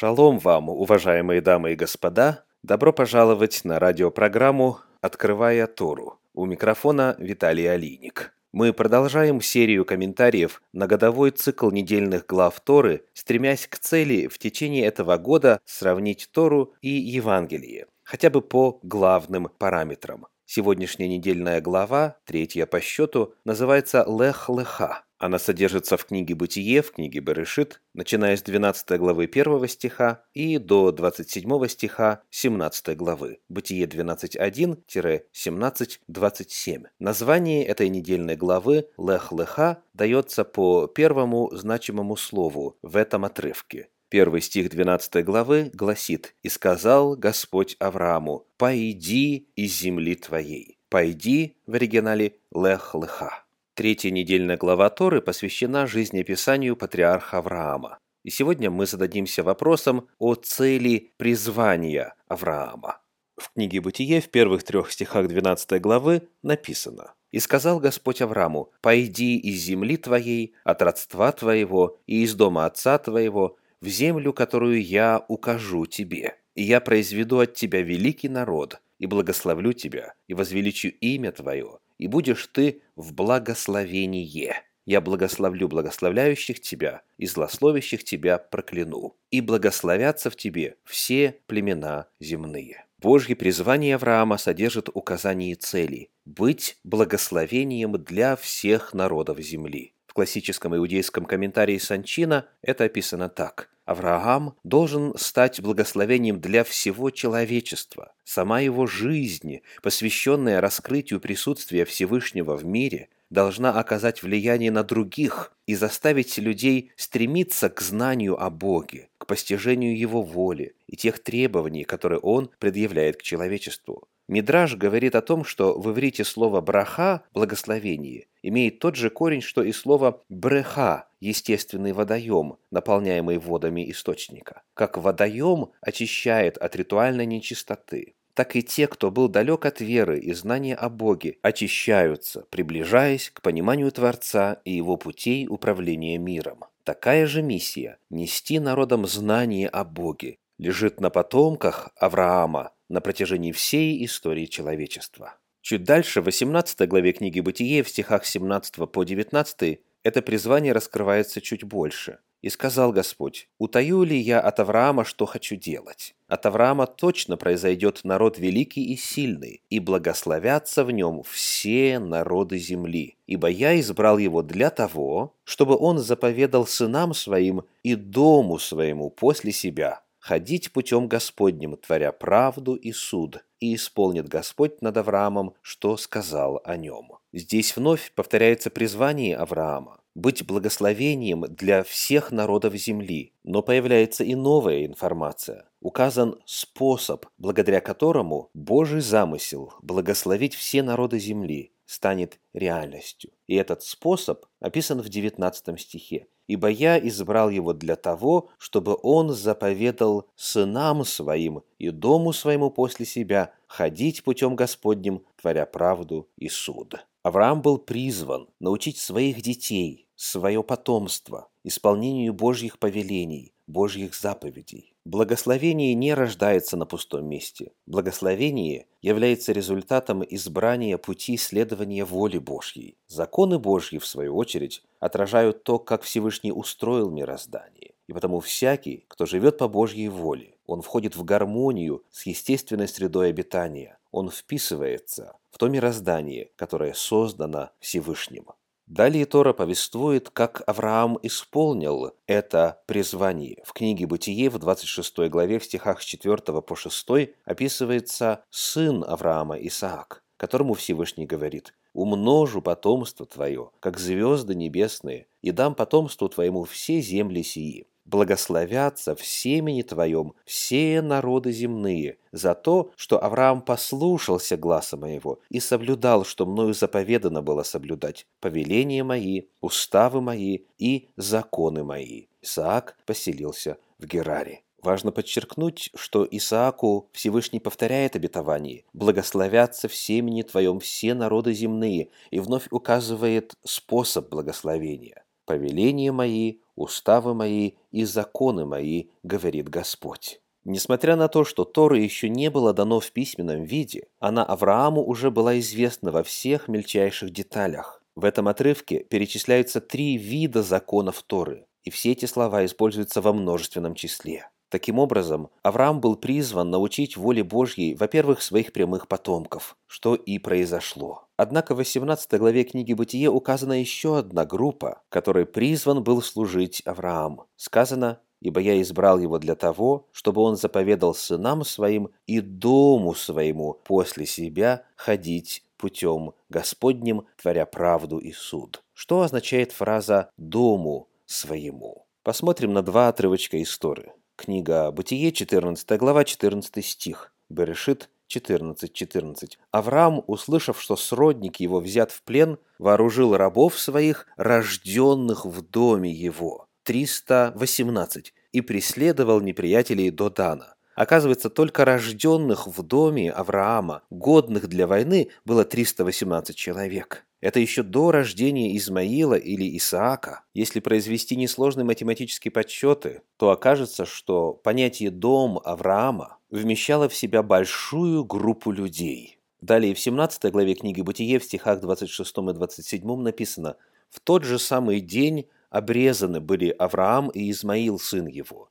Шалом вам, уважаемые дамы и господа! Добро пожаловать на радиопрограмму «Открывая Тору». У микрофона Виталий Алиник. Мы продолжаем серию комментариев на годовой цикл недельных глав Торы, стремясь к цели в течение этого года сравнить Тору и Евангелие, хотя бы по главным параметрам. Сегодняшняя недельная глава, третья по счету, называется «Лех-Леха», она содержится в книге «Бытие», в книге «Берешит», начиная с 12 главы 1 стиха и до 27 стиха 17 главы. Бытие 12.1-17.27. Название этой недельной главы «Лех-Леха» дается по первому значимому слову в этом отрывке. Первый стих 12 главы гласит «И сказал Господь Аврааму, пойди из земли твоей». «Пойди» в оригинале «Лех-Леха». Третья недельная глава Торы посвящена жизнеописанию патриарха Авраама. И сегодня мы зададимся вопросом о цели призвания Авраама. В книге «Бытие» в первых трех стихах 12 главы написано «И сказал Господь Аврааму, «Пойди из земли твоей, от родства твоего и из дома отца твоего, в землю, которую я укажу тебе, и я произведу от тебя великий народ, и благословлю тебя, и возвеличу имя твое, и будешь ты в благословении. Я благословлю благословляющих тебя, и злословящих тебя прокляну. И благословятся в тебе все племена земные». Божье призвание Авраама содержит указание цели – быть благословением для всех народов земли. В классическом иудейском комментарии Санчина это описано так. Авраам должен стать благословением для всего человечества. Сама его жизнь, посвященная раскрытию присутствия Всевышнего в мире, должна оказать влияние на других и заставить людей стремиться к знанию о Боге, к постижению Его воли и тех требований, которые Он предъявляет к человечеству. Мидраж говорит о том, что в иврите слово «браха» – «благословение» имеет тот же корень, что и слово «бреха» – естественный водоем, наполняемый водами источника. Как водоем очищает от ритуальной нечистоты, так и те, кто был далек от веры и знания о Боге, очищаются, приближаясь к пониманию Творца и его путей управления миром. Такая же миссия – нести народам знание о Боге, лежит на потомках Авраама, на протяжении всей истории человечества. Чуть дальше, в 18 главе книги «Бытие», в стихах 17 по 19, это призвание раскрывается чуть больше. «И сказал Господь, утаю ли я от Авраама, что хочу делать? От Авраама точно произойдет народ великий и сильный, и благословятся в нем все народы земли. Ибо я избрал его для того, чтобы он заповедал сынам своим и дому своему после себя, ходить путем Господним, творя правду и суд, и исполнит Господь над Авраамом, что сказал о нем». Здесь вновь повторяется призвание Авраама – быть благословением для всех народов земли, но появляется и новая информация. Указан способ, благодаря которому Божий замысел благословить все народы земли станет реальностью. И этот способ описан в 19 стихе ибо я избрал его для того, чтобы он заповедал сынам своим и дому своему после себя ходить путем Господним, творя правду и суд». Авраам был призван научить своих детей, свое потомство, исполнению Божьих повелений, Божьих заповедей. Благословение не рождается на пустом месте. Благословение является результатом избрания пути следования воли Божьей. Законы Божьи, в свою очередь, отражают то, как Всевышний устроил мироздание. И потому всякий, кто живет по Божьей воле, он входит в гармонию с естественной средой обитания. Он вписывается в то мироздание, которое создано Всевышним. Далее Тора повествует, как Авраам исполнил это призвание. В книге «Бытие» в 26 главе в стихах с 4 по 6 описывается сын Авраама Исаак, которому Всевышний говорит «Умножу потомство твое, как звезды небесные, и дам потомству твоему все земли сии» благословятся в семени Твоем все народы земные, за то, что Авраам послушался гласа моего и соблюдал, что мною заповедано было соблюдать, повеления мои, уставы мои и законы мои». Исаак поселился в Гераре. Важно подчеркнуть, что Исааку Всевышний повторяет обетование «благословятся в семени твоем все народы земные» и вновь указывает способ благословения. повеления мои, уставы мои и законы мои, говорит Господь. Несмотря на то, что Тора еще не было дано в письменном виде, она Аврааму уже была известна во всех мельчайших деталях. В этом отрывке перечисляются три вида законов Торы, и все эти слова используются во множественном числе. Таким образом, Авраам был призван научить воле Божьей, во-первых, своих прямых потомков, что и произошло. Однако в 18 главе книги Бытие указана еще одна группа, которой призван был служить Авраам. Сказано ибо я избрал его для того, чтобы он заповедал сынам своим и дому своему после себя ходить путем Господним, творя правду и суд. Что означает фраза «дому своему»? Посмотрим на два отрывочка истории. Книга Бытие, 14 глава, 14 стих. Берешит 14.14. 14. Авраам, услышав, что сродник его взят в плен, вооружил рабов своих, рожденных в доме его. 318. И преследовал неприятелей до Дана. Оказывается, только рожденных в доме Авраама, годных для войны, было 318 человек. Это еще до рождения Измаила или Исаака. Если произвести несложные математические подсчеты, то окажется, что понятие «дом» Авраама вмещало в себя большую группу людей. Далее в 17 главе книги «Бытие» в стихах 26 и 27 написано «В тот же самый день обрезаны были Авраам и Измаил, сын его,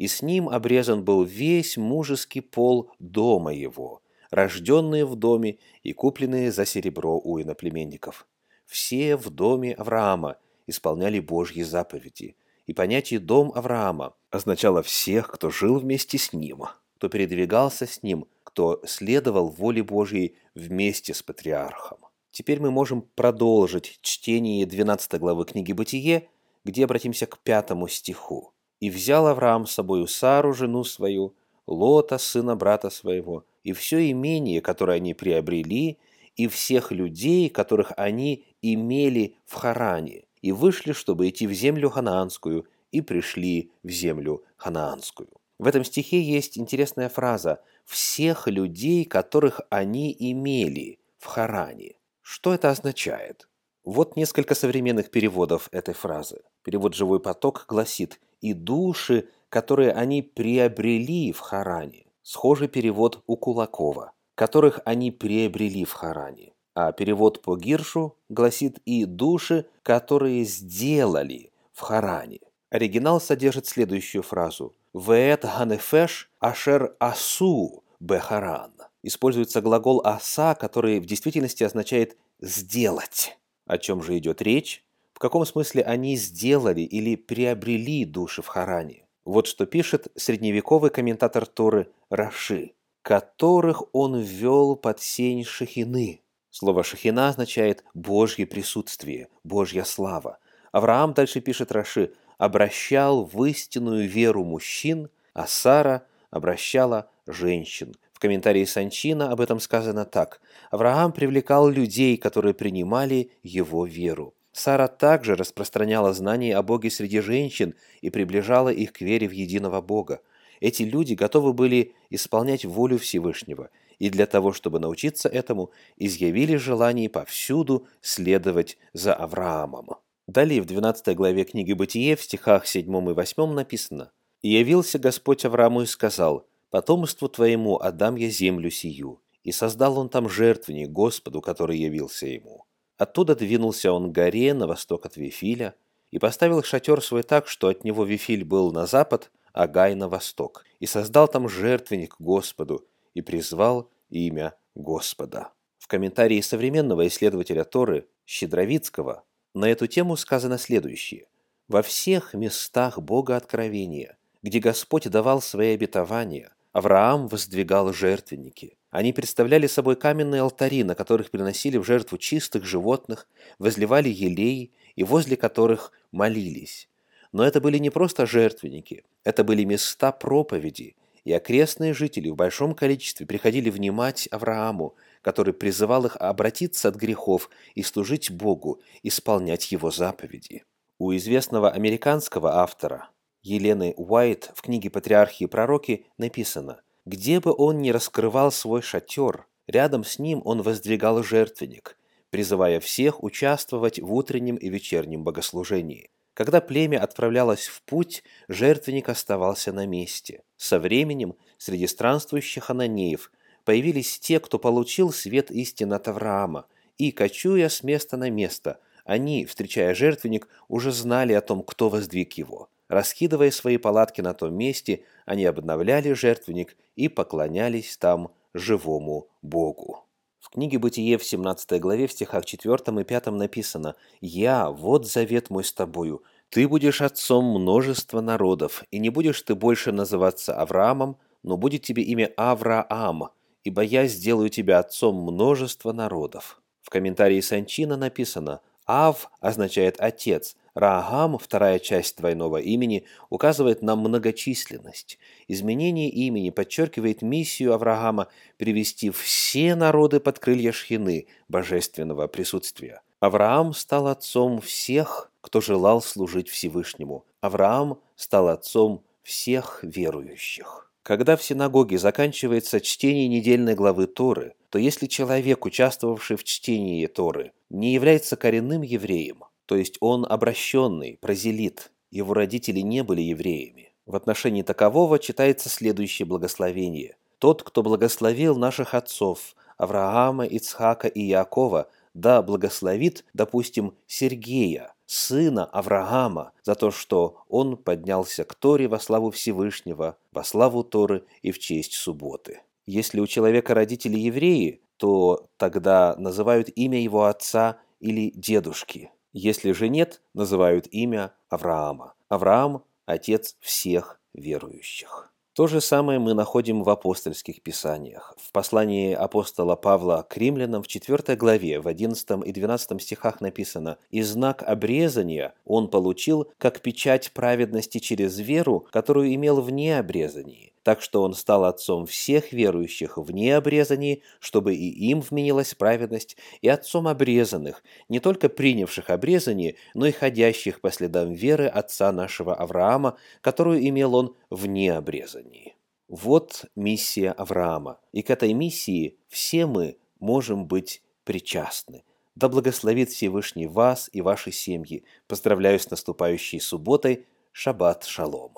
и с ним обрезан был весь мужеский пол дома его» рожденные в доме и купленные за серебро у иноплеменников. Все в доме Авраама исполняли Божьи заповеди, и понятие «дом Авраама» означало всех, кто жил вместе с ним, кто передвигался с ним, кто следовал воле Божьей вместе с патриархом. Теперь мы можем продолжить чтение 12 главы книги «Бытие», где обратимся к пятому стиху. «И взял Авраам с собою Сару, жену свою, Лота, сына брата своего, и все имение, которое они приобрели, и всех людей, которых они имели в Харане, и вышли, чтобы идти в землю ханаанскую, и пришли в землю ханаанскую. В этом стихе есть интересная фраза «всех людей, которых они имели в Харане». Что это означает? Вот несколько современных переводов этой фразы. Перевод «Живой поток» гласит «и души, которые они приобрели в Харане». Схожий перевод у Кулакова, которых они приобрели в Харане. А перевод по Гиршу гласит и души, которые сделали в Харане. Оригинал содержит следующую фразу «Веет ганефеш ашер асу бехаран». Используется глагол «аса», который в действительности означает «сделать». О чем же идет речь? Каком смысле они сделали или приобрели души в Харане? Вот что пишет средневековый комментатор Торы Раши, которых он ввел под сень Шахины. Слово Шахина означает «Божье присутствие», «Божья слава». Авраам, дальше пишет Раши, обращал в истинную веру мужчин, а Сара обращала женщин. В комментарии Санчина об этом сказано так. Авраам привлекал людей, которые принимали его веру. Сара также распространяла знания о Боге среди женщин и приближала их к вере в единого Бога. Эти люди готовы были исполнять волю Всевышнего, и для того, чтобы научиться этому, изъявили желание повсюду следовать за Авраамом. Далее в 12 главе книги Бытие в стихах 7 и 8 написано «И явился Господь Аврааму и сказал, «Потомству твоему отдам я землю сию». И создал он там жертвенник Господу, который явился ему. Оттуда двинулся он к горе на восток от Вифиля и поставил шатер свой так, что от него Вифиль был на запад, а Гай на восток, и создал там жертвенник Господу и призвал имя Господа. В комментарии современного исследователя Торы Щедровицкого на эту тему сказано следующее. «Во всех местах Бога откровения, где Господь давал свои обетования, Авраам воздвигал жертвенники, они представляли собой каменные алтари, на которых приносили в жертву чистых животных, возливали елей и возле которых молились. Но это были не просто жертвенники, это были места проповеди, и окрестные жители в большом количестве приходили внимать Аврааму, который призывал их обратиться от грехов и служить Богу, исполнять его заповеди. У известного американского автора Елены Уайт в книге «Патриархи и пророки» написано – где бы он ни раскрывал свой шатер, рядом с ним он воздвигал жертвенник, призывая всех участвовать в утреннем и вечернем богослужении. Когда племя отправлялось в путь, жертвенник оставался на месте. Со временем среди странствующих ананеев появились те, кто получил свет истин от Авраама, и, кочуя с места на место, они, встречая жертвенник, уже знали о том, кто воздвиг его. Раскидывая свои палатки на том месте, они обновляли жертвенник и поклонялись там живому Богу. В книге «Бытие» в 17 главе в стихах 4 и 5 написано «Я, вот завет мой с тобою, ты будешь отцом множества народов, и не будешь ты больше называться Авраамом, но будет тебе имя Авраам, ибо я сделаю тебя отцом множества народов». В комментарии Санчина написано «Ав» означает «отец», Раагам, вторая часть двойного имени, указывает на многочисленность. Изменение имени подчеркивает миссию Авраама привести все народы под крылья Шхины, божественного присутствия. Авраам стал отцом всех, кто желал служить Всевышнему. Авраам стал отцом всех верующих. Когда в синагоге заканчивается чтение недельной главы Торы, то если человек, участвовавший в чтении Торы, не является коренным евреем, то есть он обращенный, прозелит, его родители не были евреями. В отношении такового читается следующее благословение. «Тот, кто благословил наших отцов, Авраама, Ицхака и Иакова, да благословит, допустим, Сергея, сына Авраама, за то, что он поднялся к Торе во славу Всевышнего, во славу Торы и в честь субботы». Если у человека родители евреи, то тогда называют имя его отца или дедушки – если же нет, называют имя Авраама. Авраам – отец всех верующих. То же самое мы находим в апостольских писаниях. В послании апостола Павла к римлянам в 4 главе, в 11 и 12 стихах написано «И знак обрезания он получил, как печать праведности через веру, которую имел вне обрезании, так что он стал отцом всех верующих вне обрезании, чтобы и им вменилась праведность, и отцом обрезанных, не только принявших обрезание, но и ходящих по следам веры отца нашего Авраама, которую имел он вне обрезании. Вот миссия Авраама, и к этой миссии все мы можем быть причастны. Да благословит Всевышний вас и ваши семьи. Поздравляю с наступающей субботой. Шаббат шалом.